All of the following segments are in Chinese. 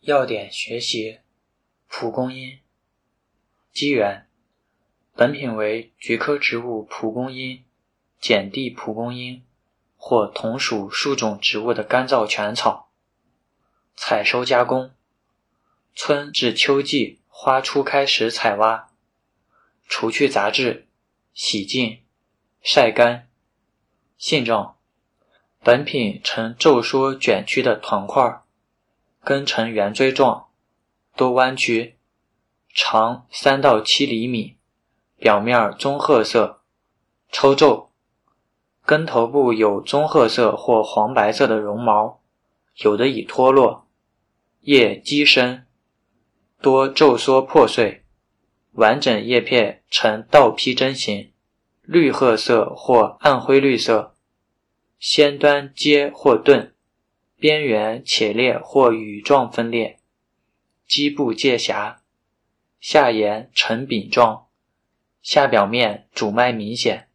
要点学习蒲公英。机缘：本品为菊科植物蒲公英、碱地蒲公英或同属数种植物的干燥全草。采收加工：春至秋季花初开时采挖，除去杂质，洗净，晒干。性状：本品呈皱缩卷曲的团块。根呈圆锥状，多弯曲，长三到七厘米，表面棕褐色，抽皱。根头部有棕褐色或黄白色的绒毛，有的已脱落。叶基深，多皱缩破碎。完整叶片呈倒披针形，绿褐色或暗灰绿色，先端尖或钝。边缘且裂或羽状分裂，基部界狭，下沿呈饼状，下表面主脉明显，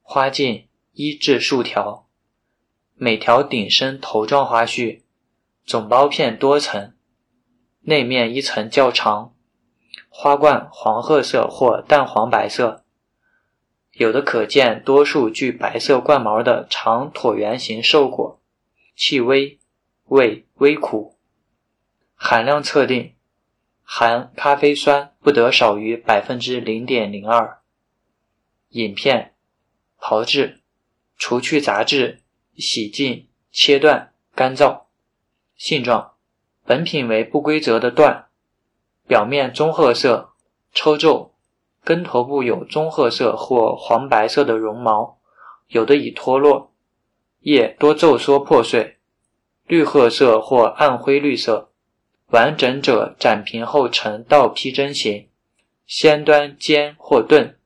花径一至数条，每条顶生头状花序，总苞片多层，内面一层较长，花冠黄褐色或淡黄白色，有的可见多数具白色冠毛的长椭圆形瘦果。气微，味微苦，含量测定，含咖啡酸不得少于百分之零点零二。饮片，炮制，除去杂质，洗净，切断，干燥。性状，本品为不规则的段，表面棕褐色，抽皱，根头部有棕褐色或黄白色的绒毛，有的已脱落。叶多皱缩破碎，绿褐色或暗灰绿色，完整者展平后呈倒披针形，先端尖或钝，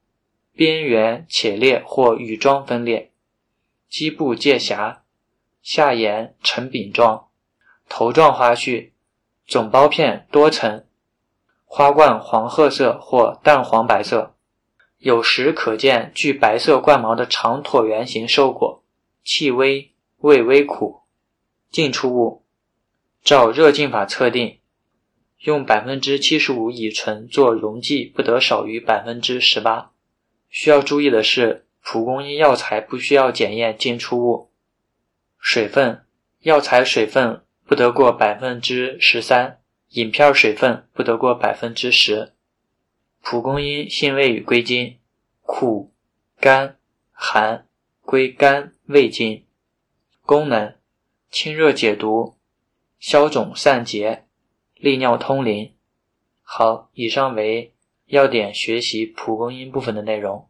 边缘且裂或羽状分裂，基部介狭，下沿呈饼状，头状花序，总苞片多层，花冠黄褐色或淡黄白色，有时可见具白色冠毛的长椭圆形瘦果。气微，味微苦。进出物，照热浸法测定，用百分之七十五乙醇做溶剂，不得少于百分之十八。需要注意的是，蒲公英药材不需要检验进出物。水分，药材水分不得过百分之十三，饮片水分不得过百分之十。蒲公英性味与归经：苦、甘、寒。归肝胃经，功能清热解毒、消肿散结、利尿通淋。好，以上为要点学习蒲公英部分的内容。